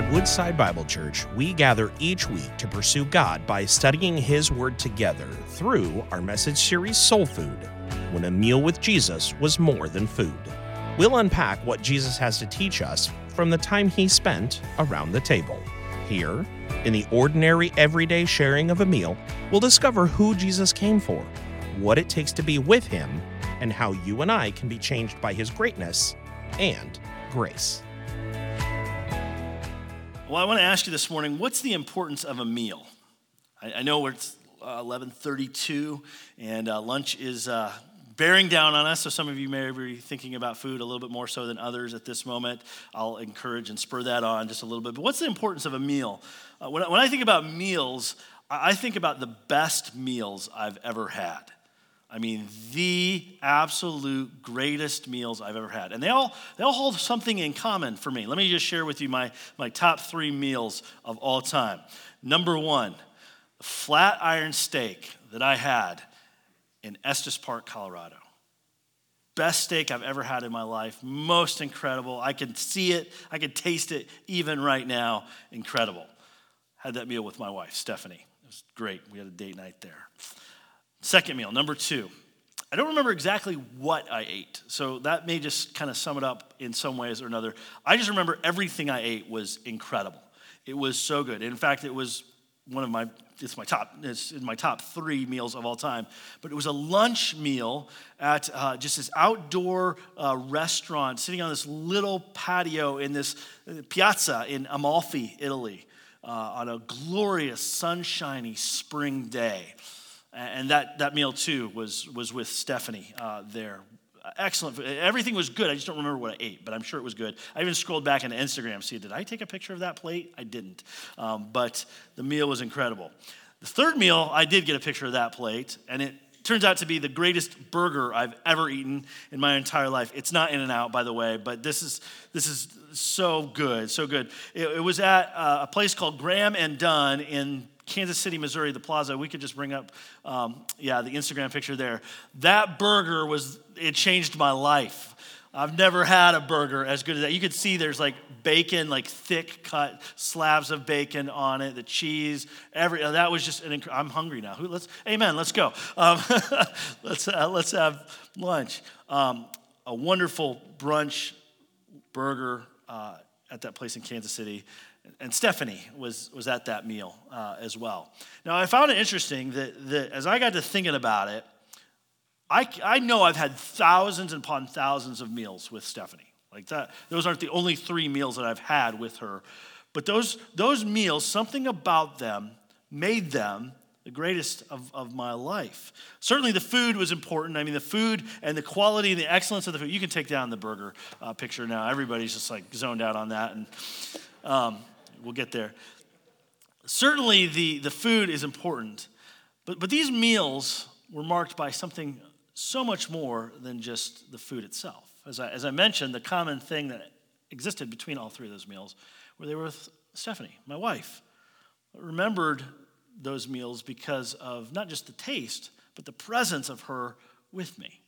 At Woodside Bible Church, we gather each week to pursue God by studying His Word together through our message series Soul Food When a Meal with Jesus Was More Than Food. We'll unpack what Jesus has to teach us from the time He spent around the table. Here, in the ordinary, everyday sharing of a meal, we'll discover who Jesus came for, what it takes to be with Him, and how you and I can be changed by His greatness and grace. Well, I want to ask you this morning, what's the importance of a meal? I, I know it's uh, 11:32, and uh, lunch is uh, bearing down on us. So some of you may be thinking about food a little bit more so than others at this moment. I'll encourage and spur that on just a little bit. But what's the importance of a meal? Uh, when, when I think about meals, I think about the best meals I've ever had. I mean, the absolute greatest meals I've ever had. And they all, they all hold something in common for me. Let me just share with you my, my top three meals of all time. Number one, flat iron steak that I had in Estes Park, Colorado. Best steak I've ever had in my life. Most incredible. I can see it, I can taste it even right now. Incredible. Had that meal with my wife, Stephanie. It was great. We had a date night there. Second meal, number two. I don't remember exactly what I ate, so that may just kind of sum it up in some ways or another. I just remember everything I ate was incredible. It was so good. In fact, it was one of my it's my top it's in my top three meals of all time but it was a lunch meal at uh, just this outdoor uh, restaurant sitting on this little patio in this uh, piazza in amalfi italy uh, on a glorious sunshiny spring day and that, that meal too was, was with Stephanie uh, there. Excellent. Everything was good. I just don't remember what I ate, but I'm sure it was good. I even scrolled back into Instagram, see, did I take a picture of that plate? I didn't. Um, but the meal was incredible. The third meal, I did get a picture of that plate, and it turns out to be the greatest burger I've ever eaten in my entire life. It's not In and Out, by the way, but this is this is so good, so good. It, it was at uh, a place called Gram and Dun in Kansas City, Missouri, the plaza. We could just bring up, um, yeah, the Instagram picture there. That burger was, it changed my life. I've never had a burger as good as that. You could see there's like bacon, like thick cut slabs of bacon on it, the cheese, every. Uh, that was just an. I'm hungry now. Let's, amen. Let's go. Um, let's uh, let's have lunch. Um, a wonderful brunch burger uh, at that place in Kansas City and Stephanie was, was at that meal uh, as well. Now, I found it interesting that, that as I got to thinking about it, I, I know I've had thousands upon thousands of meals with Stephanie. Like that, those aren't the only three meals that I've had with her. But those, those meals, something about them made them the greatest of, of my life. Certainly, the food was important. I mean, the food and the quality and the excellence of the food. You can take down the burger uh, picture now. Everybody's just like zoned out on that. And um, We'll get there. Certainly, the, the food is important, but, but these meals were marked by something so much more than just the food itself. As I, as I mentioned, the common thing that existed between all three of those meals were they were with Stephanie, my wife. I remembered those meals because of not just the taste, but the presence of her with me.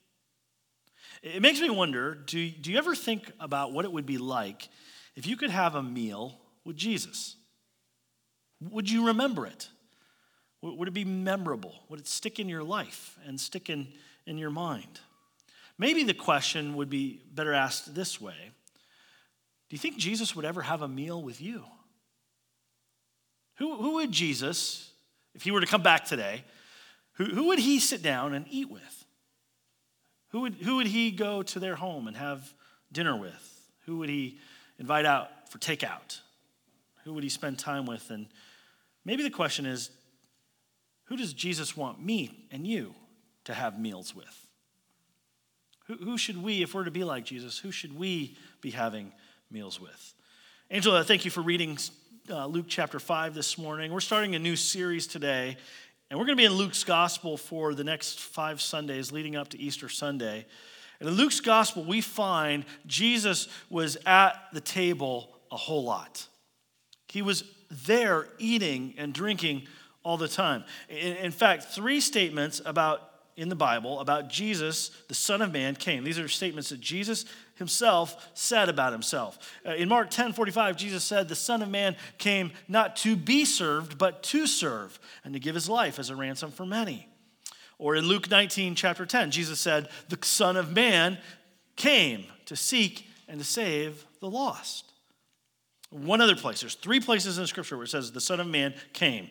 It makes me wonder do, do you ever think about what it would be like if you could have a meal with Jesus? Would you remember it? Would it be memorable? Would it stick in your life and stick in, in your mind? Maybe the question would be better asked this way Do you think Jesus would ever have a meal with you? Who, who would Jesus, if he were to come back today, who, who would he sit down and eat with? Who would, who would he go to their home and have dinner with? Who would he invite out for takeout? Who would he spend time with? And maybe the question is who does Jesus want me and you to have meals with? Who, who should we, if we're to be like Jesus, who should we be having meals with? Angela, thank you for reading uh, Luke chapter 5 this morning. We're starting a new series today, and we're going to be in Luke's gospel for the next five Sundays leading up to Easter Sunday. And in Luke's gospel, we find Jesus was at the table a whole lot. He was there eating and drinking all the time. In, fact, three statements about in the Bible about Jesus, the Son of Man, came. These are statements that Jesus himself said about himself. Uh, in Mark 10 45, Jesus said, The Son of Man came not to be served, but to serve, and to give his life as a ransom for many. Or in Luke 19, chapter 10, Jesus said, The Son of Man came to seek and to save the lost. One other place, there's three places in Scripture where it says, The Son of Man came.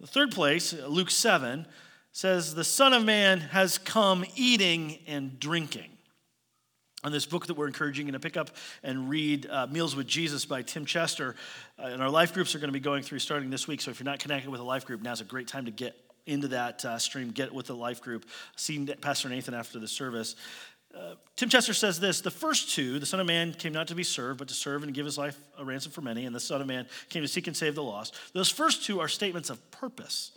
The third place, Luke 7, says, The Son of Man has come eating and drinking. On this book that we're encouraging you to pick up and read, uh, Meals with Jesus by Tim Chester. Uh, and our life groups are going to be going through starting this week. So if you're not connected with a life group, now's a great time to get into that uh, stream, get with the life group. See Pastor Nathan after the service. Tim Chester says this the first two, the Son of Man came not to be served, but to serve and give his life a ransom for many, and the Son of Man came to seek and save the lost. Those first two are statements of purpose.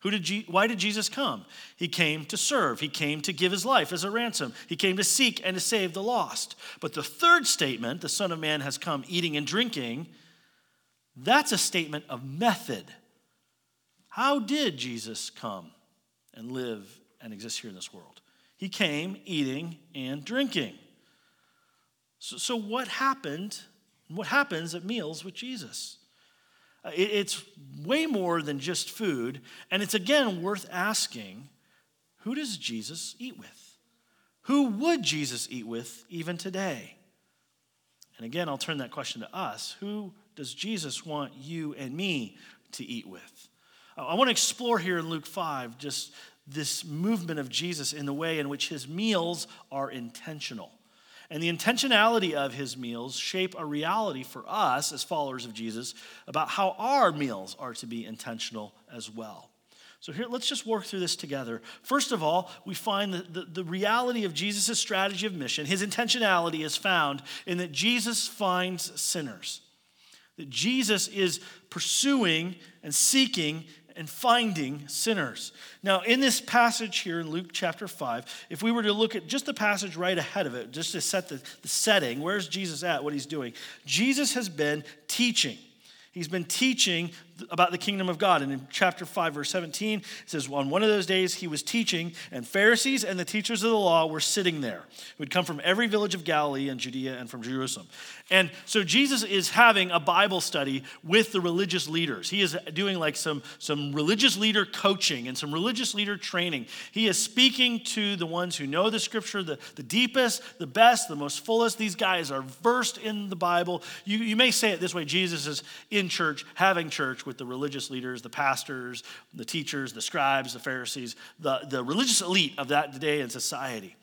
Who did Je- why did Jesus come? He came to serve. He came to give his life as a ransom. He came to seek and to save the lost. But the third statement, the Son of Man has come eating and drinking, that's a statement of method. How did Jesus come and live and exist here in this world? He came eating and drinking. So, so what happened? What happens at meals with Jesus? Uh, it's way more than just food. And it's again worth asking who does Jesus eat with? Who would Jesus eat with even today? And again, I'll turn that question to us. Who does Jesus want you and me to eat with? I want to explore here in Luke 5 just this movement of Jesus in the way in which his meals are intentional. And the intentionality of his meals shape a reality for us as followers of Jesus about how our meals are to be intentional as well. So, here, let's just work through this together. First of all, we find that the, the reality of Jesus' strategy of mission, his intentionality is found in that Jesus finds sinners. That Jesus is pursuing and seeking and finding sinners. Now, in this passage here in Luke chapter 5, if we were to look at just the passage right ahead of it, just to set the, the setting, where's Jesus at, what he's doing? Jesus has been teaching. He's been teaching about the kingdom of God. And in chapter 5, verse 17, it says, On one of those days he was teaching, and Pharisees and the teachers of the law were sitting there, who had come from every village of Galilee and Judea and from Jerusalem. And so Jesus is having a Bible study with the religious leaders. He is doing like some, some religious leader coaching and some religious leader training. He is speaking to the ones who know the scripture, the, the deepest, the best, the most fullest. These guys are versed in the Bible. You, you may say it this way Jesus is in church, having church with the religious leaders, the pastors, the teachers, the scribes, the Pharisees, the, the religious elite of that day in society.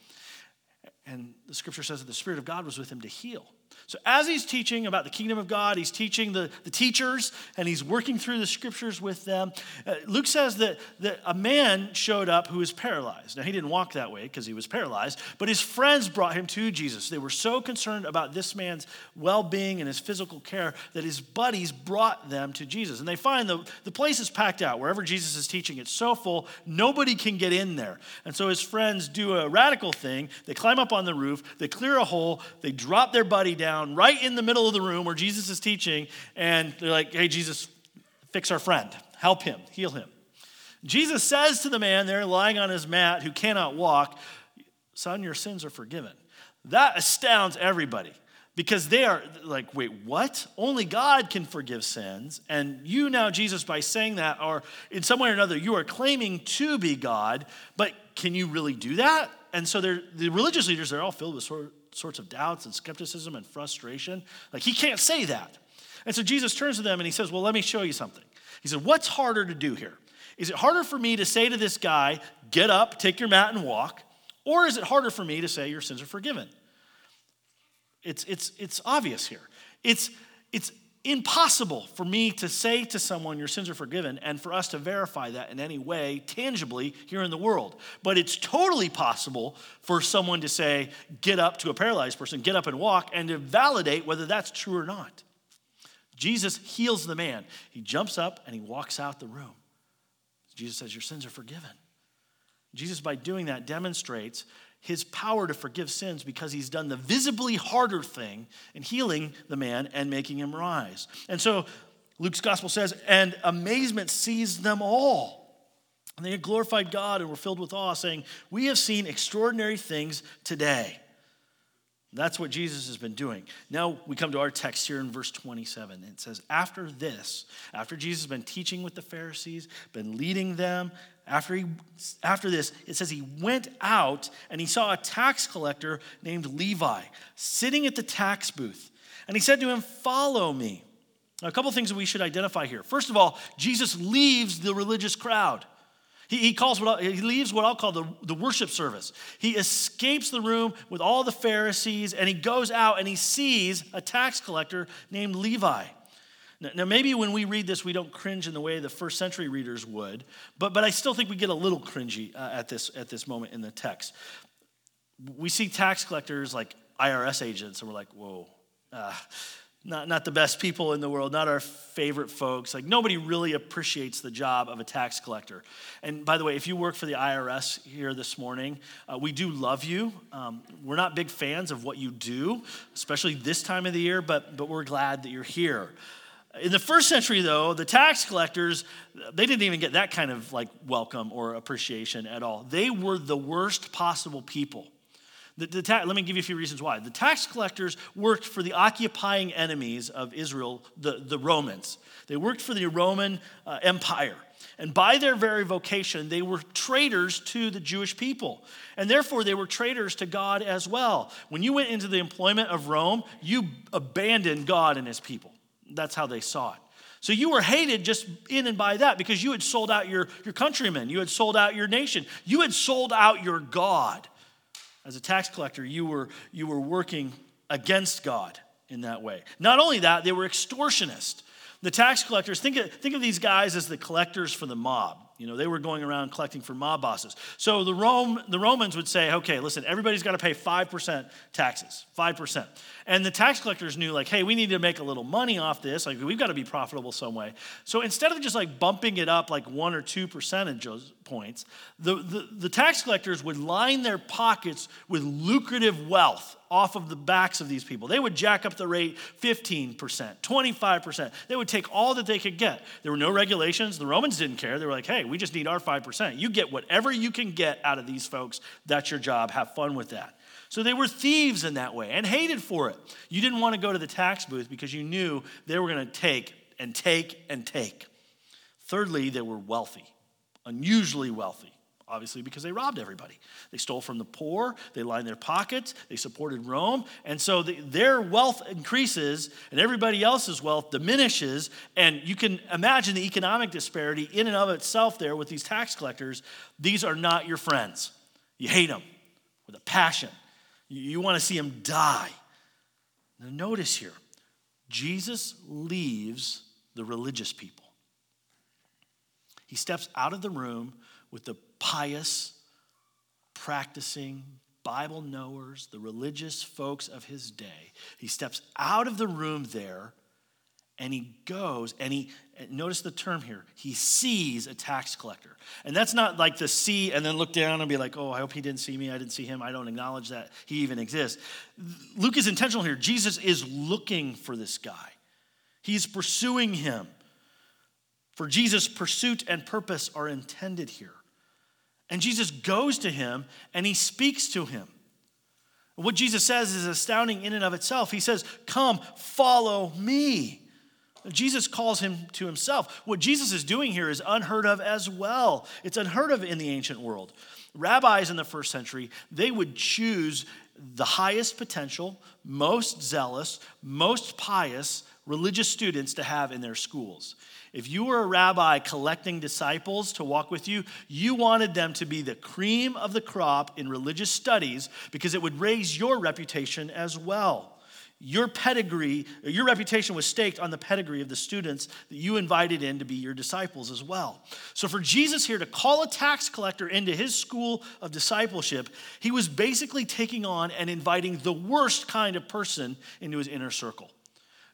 And the scripture says that the Spirit of God was with him to heal. So, as he's teaching about the kingdom of God, he's teaching the, the teachers and he's working through the scriptures with them. Uh, Luke says that, that a man showed up who was paralyzed. Now, he didn't walk that way because he was paralyzed, but his friends brought him to Jesus. They were so concerned about this man's well being and his physical care that his buddies brought them to Jesus. And they find the, the place is packed out. Wherever Jesus is teaching, it's so full, nobody can get in there. And so his friends do a radical thing. They climb up on the roof, they clear a hole, they drop their buddy down down right in the middle of the room where Jesus is teaching, and they're like, hey, Jesus, fix our friend, help him, heal him. Jesus says to the man there lying on his mat who cannot walk, Son, your sins are forgiven. That astounds everybody because they are like, wait, what? Only God can forgive sins. And you now, Jesus, by saying that, are in some way or another, you are claiming to be God, but can you really do that? And so the religious leaders, they're all filled with sort sorts of doubts and skepticism and frustration. Like, he can't say that. And so Jesus turns to them and he says, Well, let me show you something. He said, What's harder to do here? Is it harder for me to say to this guy, Get up, take your mat, and walk? Or is it harder for me to say, Your sins are forgiven? It's, it's, it's obvious here. It's, it's impossible for me to say to someone, Your sins are forgiven, and for us to verify that in any way tangibly here in the world. But it's totally possible for someone to say, Get up to a paralyzed person, get up and walk, and to validate whether that's true or not. Jesus heals the man. He jumps up and he walks out the room. Jesus says, Your sins are forgiven. Jesus, by doing that, demonstrates his power to forgive sins because he's done the visibly harder thing in healing the man and making him rise. And so Luke's gospel says, and amazement seized them all. And they glorified God and were filled with awe, saying, We have seen extraordinary things today. That's what Jesus has been doing. Now we come to our text here in verse 27. It says, After this, after Jesus has been teaching with the Pharisees, been leading them, after, he, after this, it says he went out and he saw a tax collector named Levi sitting at the tax booth. And he said to him, Follow me. Now, a couple things that we should identify here. First of all, Jesus leaves the religious crowd. He, he calls what I, he leaves what I'll call the, the worship service. He escapes the room with all the Pharisees and he goes out and he sees a tax collector named Levi. Now, now, maybe when we read this, we don't cringe in the way the first century readers would, but, but I still think we get a little cringy uh, at, this, at this moment in the text. We see tax collectors like IRS agents, and we're like, whoa. Uh, not, not the best people in the world, not our favorite folks. Like, nobody really appreciates the job of a tax collector. And by the way, if you work for the IRS here this morning, uh, we do love you. Um, we're not big fans of what you do, especially this time of the year, but, but we're glad that you're here. In the first century, though, the tax collectors, they didn't even get that kind of like welcome or appreciation at all. They were the worst possible people. The, the ta- let me give you a few reasons why. The tax collectors worked for the occupying enemies of Israel, the, the Romans. They worked for the Roman uh, Empire. And by their very vocation, they were traitors to the Jewish people. And therefore, they were traitors to God as well. When you went into the employment of Rome, you abandoned God and his people. That's how they saw it. So you were hated just in and by that because you had sold out your, your countrymen, you had sold out your nation, you had sold out your God. As a tax collector, you were, you were working against God in that way. Not only that, they were extortionists. The tax collectors, think of, think of these guys as the collectors for the mob. You know, they were going around collecting for mob bosses. So the, Rome, the Romans would say, okay, listen, everybody's got to pay 5% taxes, 5%. And the tax collectors knew, like, hey, we need to make a little money off this. Like, we've got to be profitable some way. So instead of just like bumping it up like one or two percentage points, the, the, the tax collectors would line their pockets with lucrative wealth off of the backs of these people. They would jack up the rate 15%, 25%. They would take all that they could get. There were no regulations. The Romans didn't care. They were like, hey, we just need our 5%. You get whatever you can get out of these folks. That's your job. Have fun with that. So they were thieves in that way and hated for it. You didn't want to go to the tax booth because you knew they were going to take and take and take. Thirdly, they were wealthy, unusually wealthy obviously because they robbed everybody. They stole from the poor, they lined their pockets, they supported Rome, and so the, their wealth increases and everybody else's wealth diminishes. And you can imagine the economic disparity in and of itself there with these tax collectors. These are not your friends. You hate them with a passion, you, you want to see them die. Now, notice here Jesus leaves the religious people. He steps out of the room with the pious, practicing, Bible knowers, the religious folks of his day. He steps out of the room there and he goes and he notice the term here he sees a tax collector. And that's not like to see and then look down and be like oh i hope he didn't see me. I didn't see him. I don't acknowledge that he even exists. Luke is intentional here. Jesus is looking for this guy. He's pursuing him for jesus pursuit and purpose are intended here and Jesus goes to him and he speaks to him. What Jesus says is astounding in and of itself. He says, Come, follow me. Jesus calls him to himself. What Jesus is doing here is unheard of as well. It's unheard of in the ancient world. Rabbis in the first century, they would choose the highest potential, most zealous, most pious religious students to have in their schools. If you were a rabbi collecting disciples to walk with you, you wanted them to be the cream of the crop in religious studies because it would raise your reputation as well. Your pedigree, your reputation was staked on the pedigree of the students that you invited in to be your disciples as well. So, for Jesus here to call a tax collector into his school of discipleship, he was basically taking on and inviting the worst kind of person into his inner circle.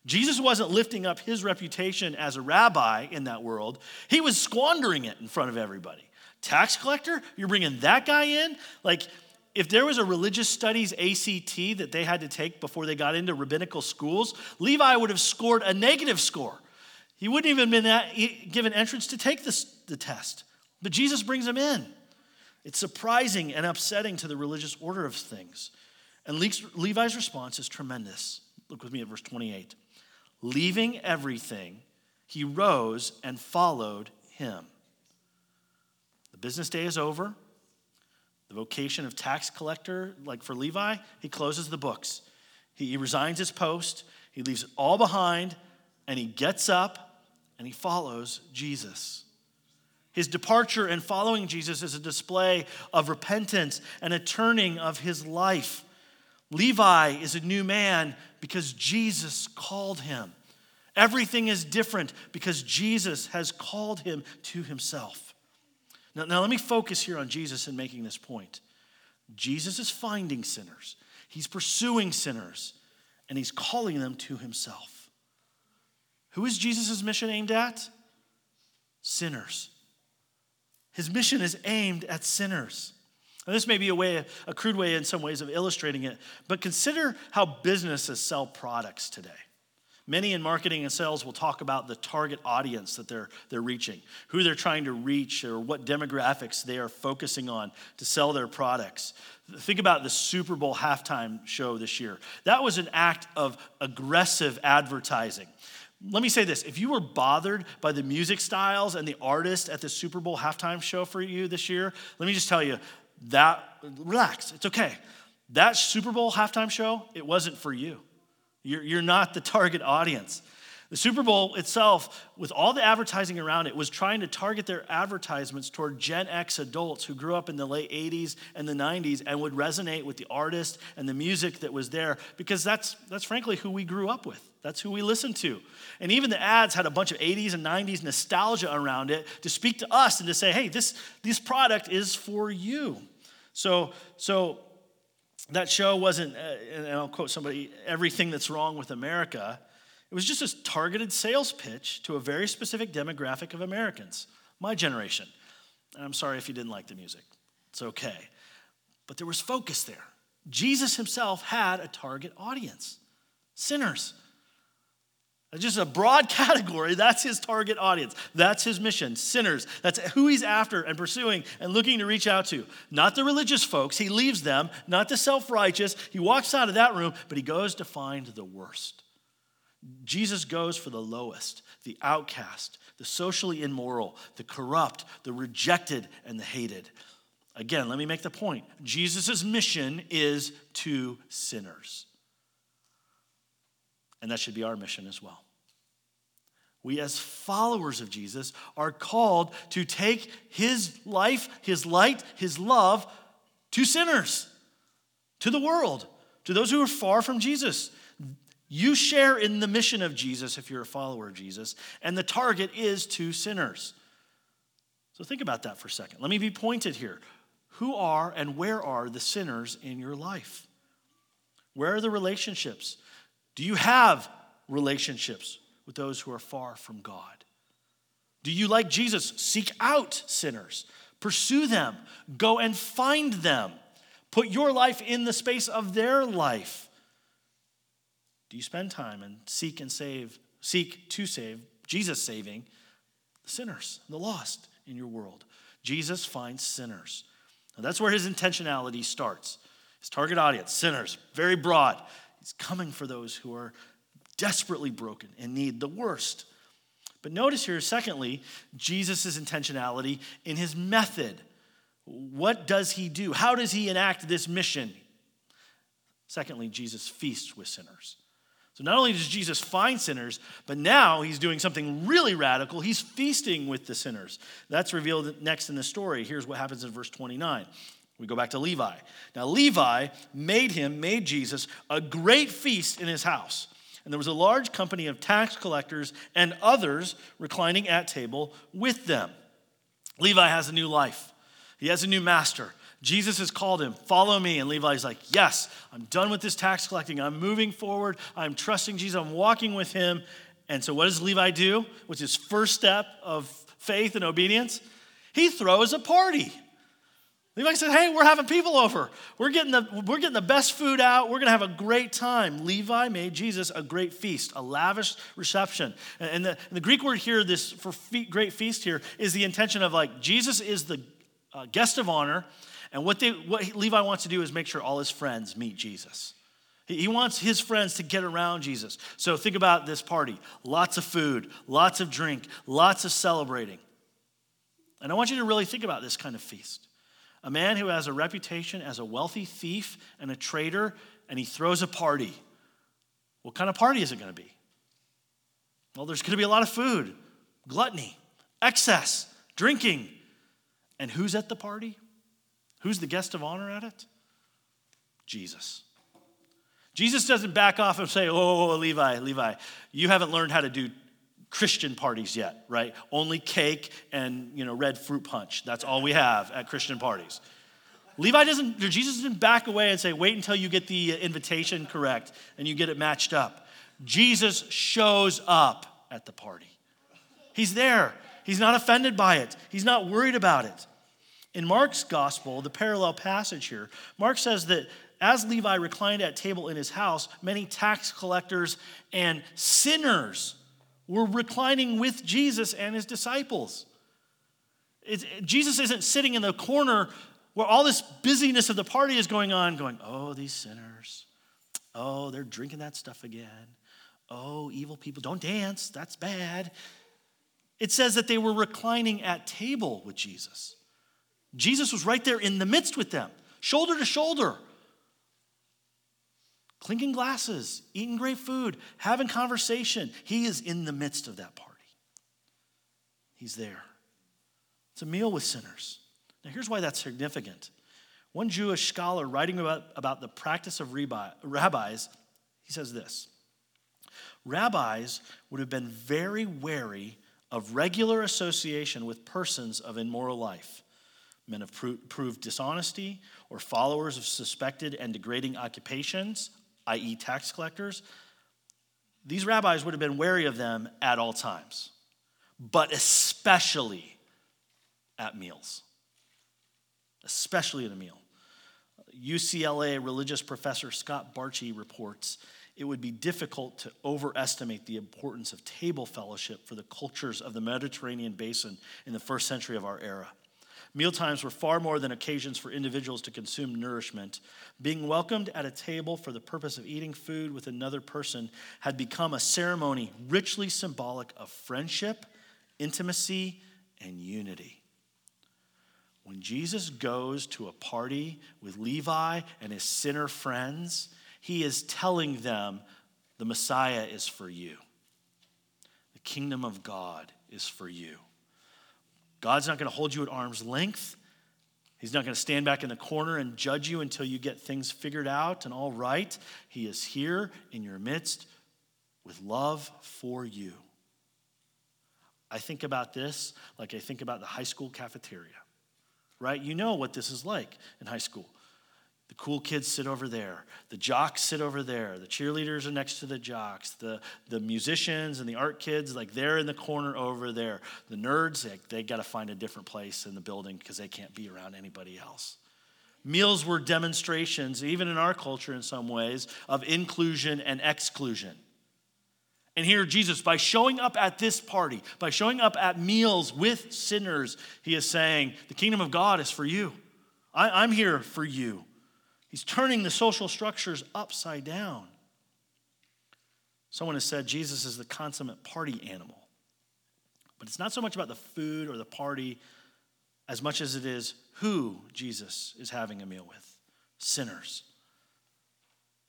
Jesus wasn't lifting up his reputation as a rabbi in that world, he was squandering it in front of everybody. Tax collector? You're bringing that guy in? Like, if there was a religious studies ACT that they had to take before they got into rabbinical schools, Levi would have scored a negative score. He wouldn't even been given entrance to take this, the test. But Jesus brings him in. It's surprising and upsetting to the religious order of things. And Levi's response is tremendous. Look with me at verse 28. Leaving everything, he rose and followed him. The business day is over. The vocation of tax collector, like for Levi, he closes the books. He, resigns his post, he leaves it all behind, and he gets up and he follows Jesus. His departure and following Jesus is a display of repentance and a turning of his life. Levi is a new man because Jesus called him. Everything is different because Jesus has called him to himself. Now, now let me focus here on Jesus in making this point. Jesus is finding sinners, he's pursuing sinners, and he's calling them to himself. Who is Jesus' mission aimed at? Sinners. His mission is aimed at sinners. And this may be a way, a crude way in some ways of illustrating it, but consider how businesses sell products today. Many in marketing and sales will talk about the target audience that they're, they're reaching, who they're trying to reach, or what demographics they are focusing on to sell their products. Think about the Super Bowl halftime show this year. That was an act of aggressive advertising. Let me say this if you were bothered by the music styles and the artist at the Super Bowl halftime show for you this year, let me just tell you that, relax, it's okay. That Super Bowl halftime show, it wasn't for you. You're, you're not the target audience. The Super Bowl itself, with all the advertising around it, was trying to target their advertisements toward Gen X adults who grew up in the late 80s and the 90s and would resonate with the artist and the music that was there because that's, that's frankly who we grew up with. That's who we listened to. And even the ads had a bunch of 80s and 90s nostalgia around it to speak to us and to say, hey, this, this product is for you. So, so that show wasn't, uh, and I'll quote somebody, everything that's wrong with America. It was just a targeted sales pitch to a very specific demographic of Americans, my generation. And I'm sorry if you didn't like the music, it's okay. But there was focus there. Jesus himself had a target audience sinners. Just a broad category. That's his target audience. That's his mission. Sinners. That's who he's after and pursuing and looking to reach out to. Not the religious folks. He leaves them. Not the self righteous. He walks out of that room, but he goes to find the worst. Jesus goes for the lowest, the outcast, the socially immoral, the corrupt, the rejected, and the hated. Again, let me make the point Jesus' mission is to sinners. And that should be our mission as well. We, as followers of Jesus, are called to take his life, his light, his love to sinners, to the world, to those who are far from Jesus. You share in the mission of Jesus if you're a follower of Jesus, and the target is to sinners. So think about that for a second. Let me be pointed here. Who are and where are the sinners in your life? Where are the relationships? Do you have relationships with those who are far from God? Do you, like Jesus, seek out sinners, pursue them, go and find them, put your life in the space of their life? Do you spend time and seek and save, seek to save, Jesus saving the sinners, the lost in your world? Jesus finds sinners. Now that's where his intentionality starts. His target audience, sinners, very broad. He's coming for those who are desperately broken and need the worst. But notice here, secondly, Jesus' intentionality in his method. What does he do? How does he enact this mission? Secondly, Jesus feasts with sinners. So not only does Jesus find sinners, but now he's doing something really radical. He's feasting with the sinners. That's revealed next in the story. Here's what happens in verse 29. We go back to Levi. Now, Levi made him, made Jesus, a great feast in his house. And there was a large company of tax collectors and others reclining at table with them. Levi has a new life, he has a new master. Jesus has called him, follow me. And Levi's like, yes, I'm done with this tax collecting. I'm moving forward. I'm trusting Jesus. I'm walking with him. And so, what does Levi do? What's his first step of faith and obedience? He throws a party. Levi said, Hey, we're having people over. We're getting the, we're getting the best food out. We're going to have a great time. Levi made Jesus a great feast, a lavish reception. And the, and the Greek word here, this for fe- great feast here, is the intention of like Jesus is the uh, guest of honor. And what, they, what Levi wants to do is make sure all his friends meet Jesus. He wants his friends to get around Jesus. So think about this party lots of food, lots of drink, lots of celebrating. And I want you to really think about this kind of feast. A man who has a reputation as a wealthy thief and a traitor, and he throws a party. What kind of party is it going to be? Well, there's going to be a lot of food, gluttony, excess, drinking. And who's at the party? Who's the guest of honor at it? Jesus. Jesus doesn't back off and say, Oh, Levi, Levi, you haven't learned how to do Christian parties yet, right? Only cake and you know red fruit punch. That's all we have at Christian parties. Levi doesn't, Jesus doesn't back away and say, wait until you get the uh, invitation correct and you get it matched up. Jesus shows up at the party. He's there. He's not offended by it. He's not worried about it. In Mark's gospel, the parallel passage here, Mark says that as Levi reclined at table in his house, many tax collectors and sinners were reclining with Jesus and his disciples. Jesus isn't sitting in the corner where all this busyness of the party is going on, going, oh, these sinners. Oh, they're drinking that stuff again. Oh, evil people, don't dance. That's bad. It says that they were reclining at table with Jesus. Jesus was right there in the midst with them, shoulder to shoulder clinking glasses, eating great food, having conversation. He is in the midst of that party. He's there. It's a meal with sinners. Now, here's why that's significant. One Jewish scholar writing about, about the practice of rabbis, he says this Rabbis would have been very wary of regular association with persons of immoral life men of proved dishonesty, or followers of suspected and degrading occupations, i.e., tax collectors, these rabbis would have been wary of them at all times, but especially at meals. Especially at a meal. UCLA religious professor Scott Bartchy reports it would be difficult to overestimate the importance of table fellowship for the cultures of the Mediterranean basin in the first century of our era. Mealtimes were far more than occasions for individuals to consume nourishment. Being welcomed at a table for the purpose of eating food with another person had become a ceremony richly symbolic of friendship, intimacy, and unity. When Jesus goes to a party with Levi and his sinner friends, he is telling them the Messiah is for you. The kingdom of God is for you. God's not going to hold you at arm's length. He's not going to stand back in the corner and judge you until you get things figured out and all right. He is here in your midst with love for you. I think about this like I think about the high school cafeteria, right? You know what this is like in high school. The cool kids sit over there. The jocks sit over there. The cheerleaders are next to the jocks. The, the musicians and the art kids, like they're in the corner over there. The nerds, they, they got to find a different place in the building because they can't be around anybody else. Meals were demonstrations, even in our culture in some ways, of inclusion and exclusion. And here, Jesus, by showing up at this party, by showing up at meals with sinners, he is saying, The kingdom of God is for you. I, I'm here for you. He's turning the social structures upside down. Someone has said Jesus is the consummate party animal. But it's not so much about the food or the party as much as it is who Jesus is having a meal with sinners.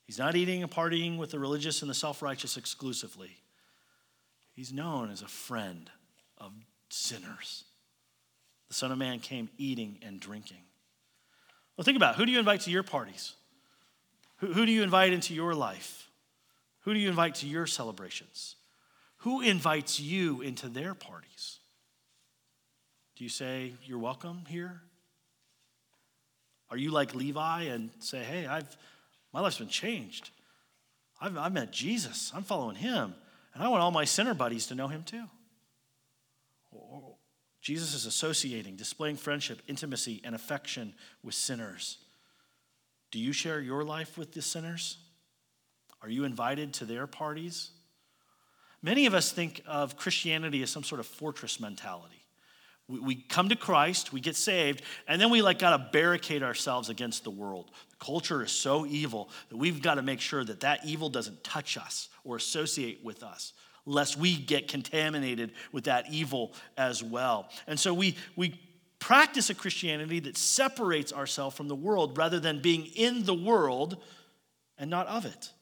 He's not eating and partying with the religious and the self righteous exclusively. He's known as a friend of sinners. The Son of Man came eating and drinking. Well, think about it. who do you invite to your parties? Who, who do you invite into your life? Who do you invite to your celebrations? Who invites you into their parties? Do you say, You're welcome here? Are you like Levi and say, Hey, I've, my life's been changed? I've, I've met Jesus, I'm following him, and I want all my sinner buddies to know him too? Jesus is associating, displaying friendship, intimacy, and affection with sinners. Do you share your life with the sinners? Are you invited to their parties? Many of us think of Christianity as some sort of fortress mentality. We, we come to Christ, we get saved, and then we like got to barricade ourselves against the world. The culture is so evil that we've got to make sure that that evil doesn't touch us or associate with us lest we get contaminated with that evil as well. And so we, we practice a Christianity that separates ourselves from the world rather than being in the world and not of it.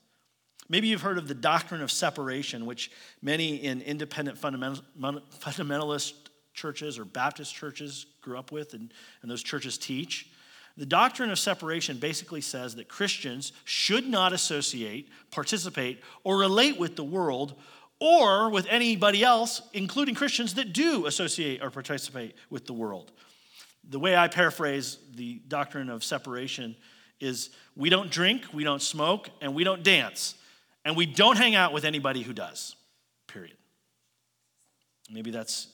Maybe you've heard of the doctrine of separation, which many in independent fundamentalist churches or Baptist churches grew up with and, and those churches teach. The doctrine of separation basically says that Christians should not associate, participate, or relate with the world or with anybody else, including Christians that do associate or participate with the world. The way I paraphrase the doctrine of separation is we don't drink, we don't smoke, and we don't dance, and we don't hang out with anybody who does, period. Maybe that's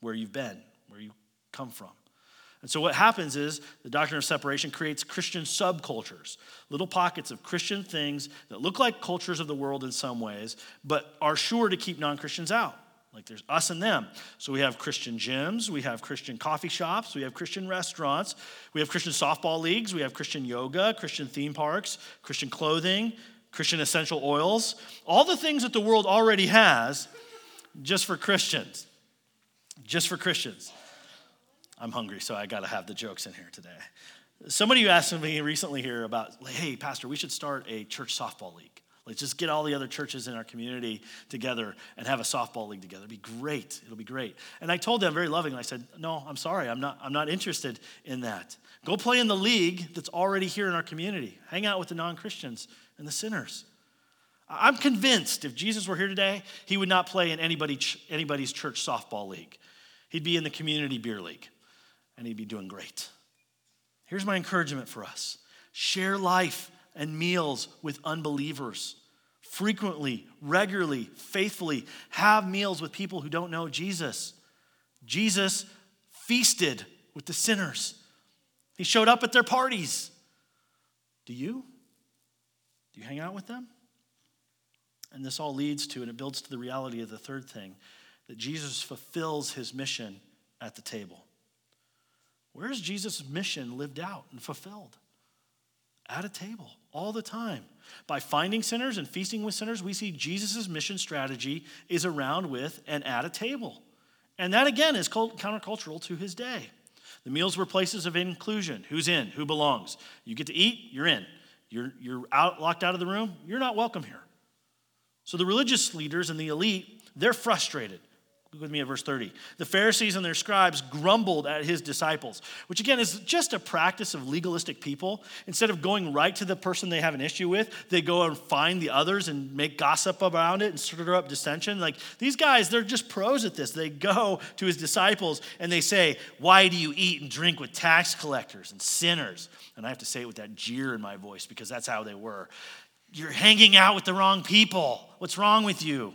where you've been, where you come from. And so, what happens is the doctrine of separation creates Christian subcultures, little pockets of Christian things that look like cultures of the world in some ways, but are sure to keep non Christians out. Like there's us and them. So we have Christian gyms, we have Christian coffee shops, we have Christian restaurants, we have Christian softball leagues, we have Christian yoga, Christian theme parks, Christian clothing, Christian essential oils, all the things that the world already has just for Christians. Just for Christians. I'm hungry, so I got to have the jokes in here today. Somebody asked me recently here about, hey, Pastor, we should start a church softball league. Let's just get all the other churches in our community together and have a softball league together. It'd be great. It'll be great. And I told them very lovingly, I said, no, I'm sorry. I'm not, I'm not interested in that. Go play in the league that's already here in our community. Hang out with the non Christians and the sinners. I'm convinced if Jesus were here today, he would not play in anybody, anybody's church softball league. He'd be in the community beer league and he'd be doing great. Here's my encouragement for us share life and meals with unbelievers. Frequently, regularly, faithfully, have meals with people who don't know Jesus. Jesus feasted with the sinners, he showed up at their parties. Do you? Do you hang out with them? And this all leads to, and it builds to the reality of the third thing that Jesus fulfills his mission at the table. Where is Jesus' mission lived out and fulfilled? At a table, all the time. By finding sinners and feasting with sinners, we see Jesus' mission strategy is around with and at a table. And that, again, is countercultural to his day. The meals were places of inclusion who's in, who belongs. You get to eat, you're in. You're, you're out, locked out of the room, you're not welcome here. So the religious leaders and the elite, they're frustrated. Look with me at verse 30. The Pharisees and their scribes grumbled at his disciples, which again is just a practice of legalistic people. Instead of going right to the person they have an issue with, they go and find the others and make gossip around it and stir up dissension. Like these guys, they're just pros at this. They go to his disciples and they say, Why do you eat and drink with tax collectors and sinners? And I have to say it with that jeer in my voice because that's how they were. You're hanging out with the wrong people. What's wrong with you?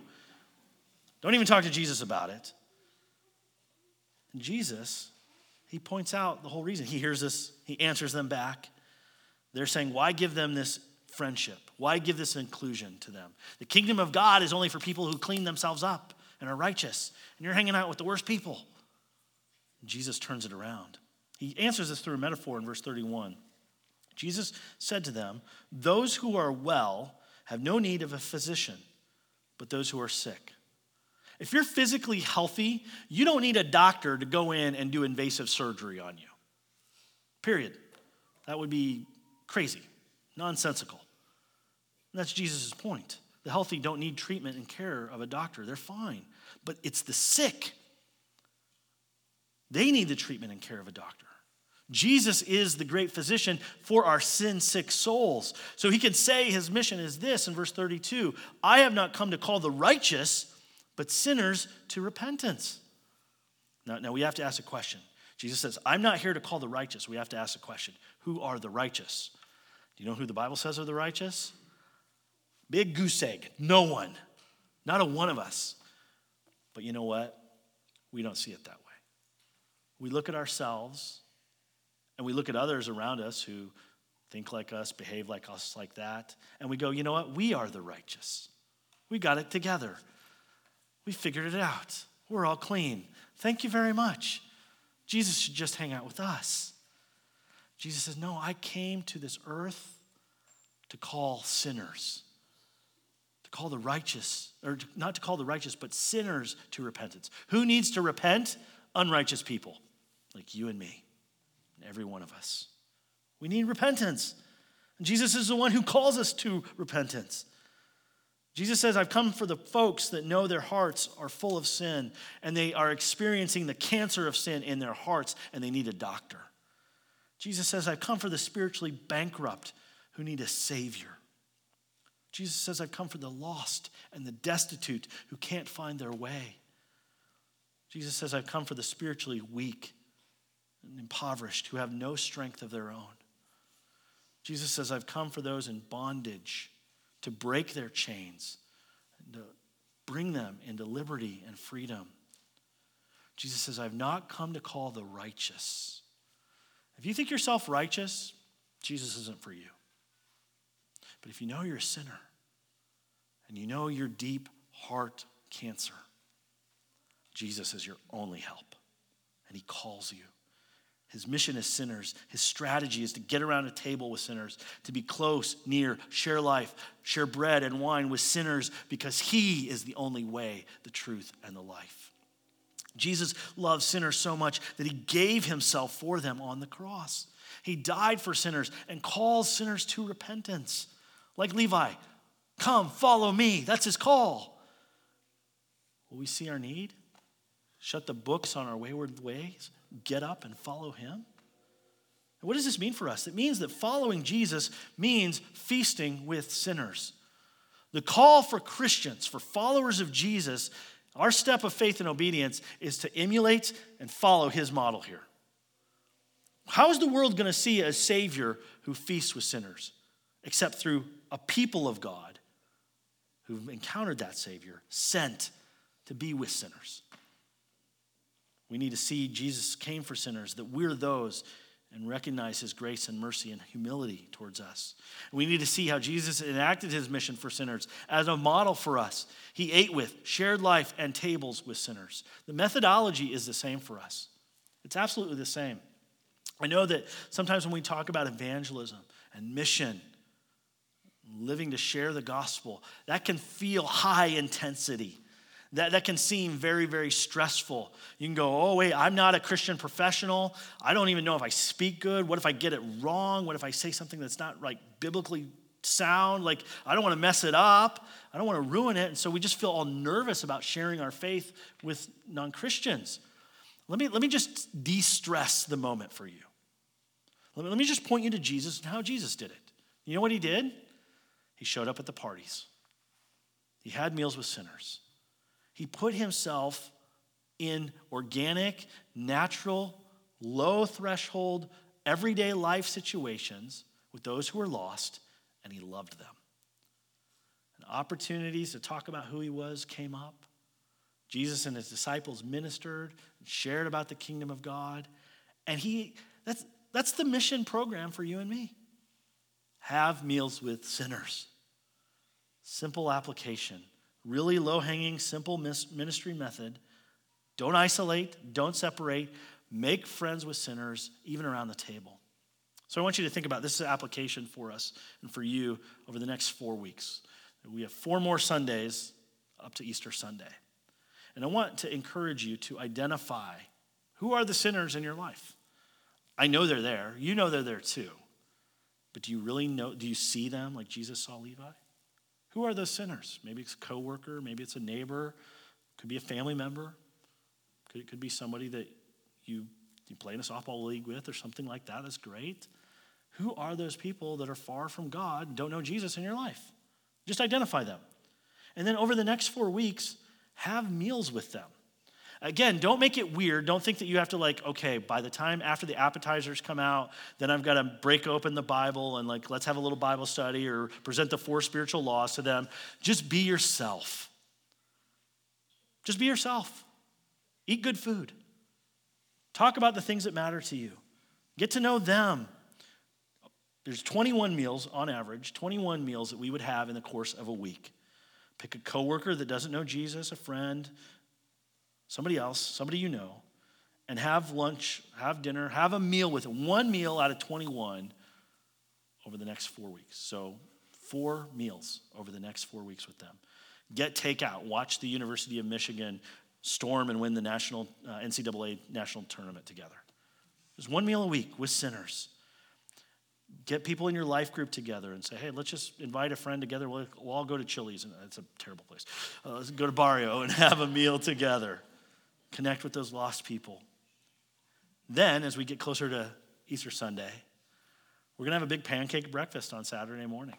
Don't even talk to Jesus about it. And Jesus, he points out the whole reason. He hears this, he answers them back. They're saying, Why give them this friendship? Why give this inclusion to them? The kingdom of God is only for people who clean themselves up and are righteous. And you're hanging out with the worst people. And Jesus turns it around. He answers this through a metaphor in verse 31. Jesus said to them, Those who are well have no need of a physician, but those who are sick. If you're physically healthy, you don't need a doctor to go in and do invasive surgery on you. Period. That would be crazy, nonsensical. And that's Jesus' point. The healthy don't need treatment and care of a doctor, they're fine. But it's the sick. They need the treatment and care of a doctor. Jesus is the great physician for our sin sick souls. So he can say his mission is this in verse 32 I have not come to call the righteous, but sinners to repentance. Now, now we have to ask a question. Jesus says, I'm not here to call the righteous. We have to ask a question Who are the righteous? Do you know who the Bible says are the righteous? Big goose egg. No one. Not a one of us. But you know what? We don't see it that way. we look at ourselves and we look at others around us who think like us, behave like us, like that, and we go, you know what? We are the righteous. We got it together. We figured it out. We're all clean. Thank you very much. Jesus should just hang out with us. Jesus says, No, I came to this earth to call sinners, to call the righteous, or not to call the righteous, but sinners to repentance. Who needs to repent? Unrighteous people like you and me, and every one of us. We need repentance. And Jesus is the one who calls us to repentance. Jesus says, I've come for the folks that know their hearts are full of sin and they are experiencing the cancer of sin in their hearts and they need a doctor. Jesus says, I've come for the spiritually bankrupt who need a savior. Jesus says, I've come for the lost and the destitute who can't find their way. Jesus says, I've come for the spiritually weak and impoverished who have no strength of their own. Jesus says, I've come for those in bondage to break their chains to bring them into liberty and freedom. Jesus says, I've not come to call the righteous. If you think yourself righteous, Jesus isn't for you. But if you know you're a sinner and you know your deep heart cancer, Jesus is your only help. And he calls you. His mission is sinners. His strategy is to get around a table with sinners, to be close, near, share life, share bread and wine with sinners because he is the only way, the truth, and the life. Jesus loved sinners so much that he gave himself for them on the cross. He died for sinners and calls sinners to repentance. Like Levi, come, follow me. That's his call. Will we see our need? Shut the books on our wayward ways? get up and follow him? What does this mean for us? It means that following Jesus means feasting with sinners. The call for Christians, for followers of Jesus, our step of faith and obedience is to emulate and follow his model here. How is the world going to see a Savior who feasts with sinners except through a people of God who've encountered that Savior, sent to be with sinners? We need to see Jesus came for sinners, that we're those, and recognize his grace and mercy and humility towards us. We need to see how Jesus enacted his mission for sinners as a model for us. He ate with, shared life, and tables with sinners. The methodology is the same for us, it's absolutely the same. I know that sometimes when we talk about evangelism and mission, living to share the gospel, that can feel high intensity. That, that can seem very, very stressful. You can go, oh, wait, I'm not a Christian professional. I don't even know if I speak good. What if I get it wrong? What if I say something that's not like biblically sound? Like, I don't want to mess it up. I don't want to ruin it. And so we just feel all nervous about sharing our faith with non Christians. Let me, let me just de stress the moment for you. Let me, let me just point you to Jesus and how Jesus did it. You know what he did? He showed up at the parties, he had meals with sinners. He put himself in organic, natural, low threshold, everyday life situations with those who were lost, and he loved them. And opportunities to talk about who he was came up. Jesus and his disciples ministered and shared about the kingdom of God. And he that's that's the mission program for you and me. Have meals with sinners. Simple application really low hanging, simple ministry method. Don't isolate, don't separate, make friends with sinners, even around the table. So I want you to think about this is an application for us and for you over the next four weeks. We have four more Sundays up to Easter Sunday. And I want to encourage you to identify who are the sinners in your life. I know they're there. You know they're there too. But do you really know, do you see them like Jesus saw Levi? Who are those sinners? Maybe it's a coworker, maybe it's a neighbor, could be a family member, could, it could be somebody that you, you play in a softball league with or something like that. That's great. Who are those people that are far from God and don't know Jesus in your life? Just identify them. And then over the next four weeks, have meals with them. Again, don't make it weird. Don't think that you have to, like, okay, by the time after the appetizers come out, then I've got to break open the Bible and, like, let's have a little Bible study or present the four spiritual laws to them. Just be yourself. Just be yourself. Eat good food. Talk about the things that matter to you. Get to know them. There's 21 meals on average, 21 meals that we would have in the course of a week. Pick a coworker that doesn't know Jesus, a friend, somebody else, somebody you know, and have lunch, have dinner, have a meal with them. One meal out of 21 over the next four weeks. So, four meals over the next four weeks with them. Get takeout. Watch the University of Michigan storm and win the national uh, NCAA national tournament together. Just one meal a week with sinners. Get people in your life group together and say, hey, let's just invite a friend together. We'll, we'll all go to Chili's. And it's a terrible place. Uh, let's go to Barrio and have a meal together. Connect with those lost people. Then, as we get closer to Easter Sunday, we're going to have a big pancake breakfast on Saturday morning.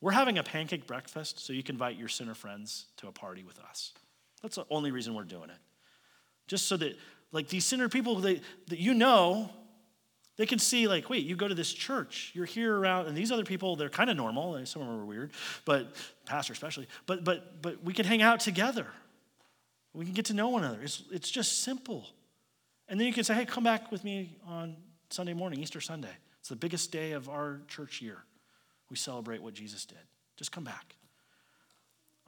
We're having a pancake breakfast so you can invite your sinner friends to a party with us. That's the only reason we're doing it. Just so that, like, these sinner people that, that you know, they can see, like, wait, you go to this church, you're here around, and these other people, they're kind of normal. Some of them are weird, but pastor especially. But but but we can hang out together. We can get to know one another. It's it's just simple. And then you can say, hey, come back with me on Sunday morning, Easter Sunday. It's the biggest day of our church year. We celebrate what Jesus did. Just come back.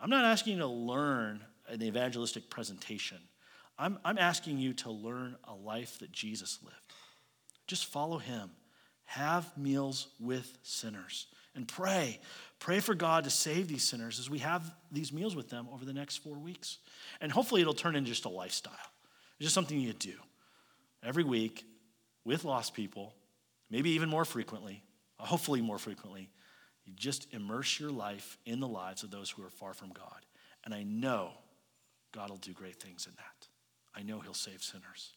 I'm not asking you to learn an evangelistic presentation. I'm, I'm asking you to learn a life that Jesus lived. Just follow him. Have meals with sinners and pray. Pray for God to save these sinners as we have these meals with them over the next four weeks. And hopefully it'll turn into just a lifestyle. Just something you do every week with lost people, maybe even more frequently, hopefully more frequently. You just immerse your life in the lives of those who are far from God. And I know God will do great things in that. I know He'll save sinners.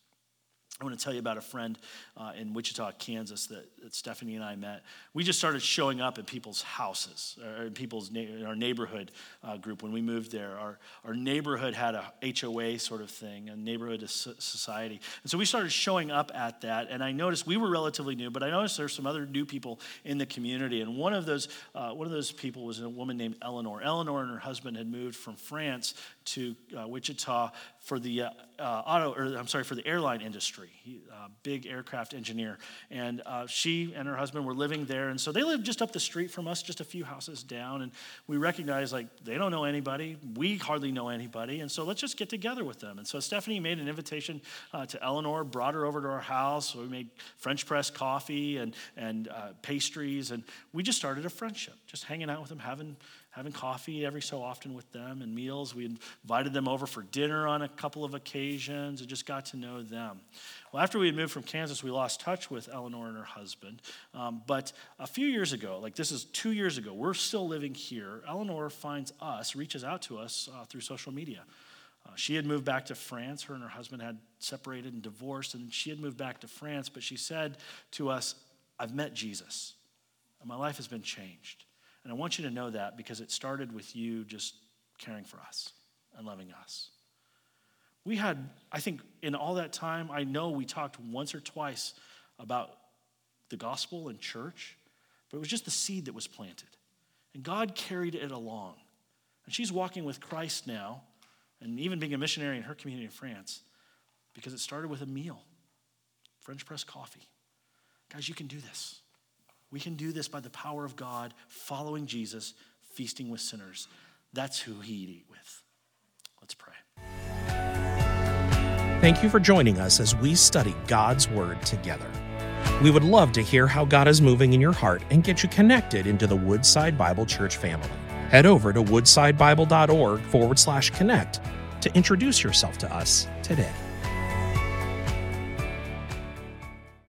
I want to tell you about a friend uh, in Wichita, Kansas that, that, Stephanie and I met. We just started showing up at people's houses, or in people's in our neighborhood uh, group when we moved there. Our, our neighborhood had a HOA sort of thing, a neighborhood society. And so we started showing up at that. And I noticed we were relatively new, but I noticed there's some other new people in the community. And one of those, uh, one of those people was a woman named Eleanor. Eleanor and her husband had moved from France to uh, Wichita for the uh, uh, auto, or I'm sorry, for the airline industry. Uh, big aircraft engineer, and uh, she and her husband were living there, and so they lived just up the street from us, just a few houses down. And we recognized like they don't know anybody, we hardly know anybody, and so let's just get together with them. And so Stephanie made an invitation uh, to Eleanor, brought her over to our house. We made French press coffee and and pastries, and we just started a friendship, just hanging out with them, having having coffee every so often with them and meals. We invited them over for dinner on a couple of occasions and just got to know them. Well, after we had moved from Kansas, we lost touch with Eleanor and her husband. Um, but a few years ago, like this is two years ago, we're still living here. Eleanor finds us, reaches out to us uh, through social media. Uh, she had moved back to France. Her and her husband had separated and divorced, and she had moved back to France. But she said to us, I've met Jesus, and my life has been changed. And I want you to know that because it started with you just caring for us and loving us. We had, I think, in all that time, I know we talked once or twice about the gospel and church, but it was just the seed that was planted. And God carried it along. And she's walking with Christ now, and even being a missionary in her community in France, because it started with a meal French press coffee. Guys, you can do this. We can do this by the power of God, following Jesus, feasting with sinners. That's who he'd eat with. Let's pray. Thank you for joining us as we study God's Word together. We would love to hear how God is moving in your heart and get you connected into the Woodside Bible Church family. Head over to woodsidebible.org forward slash connect to introduce yourself to us today.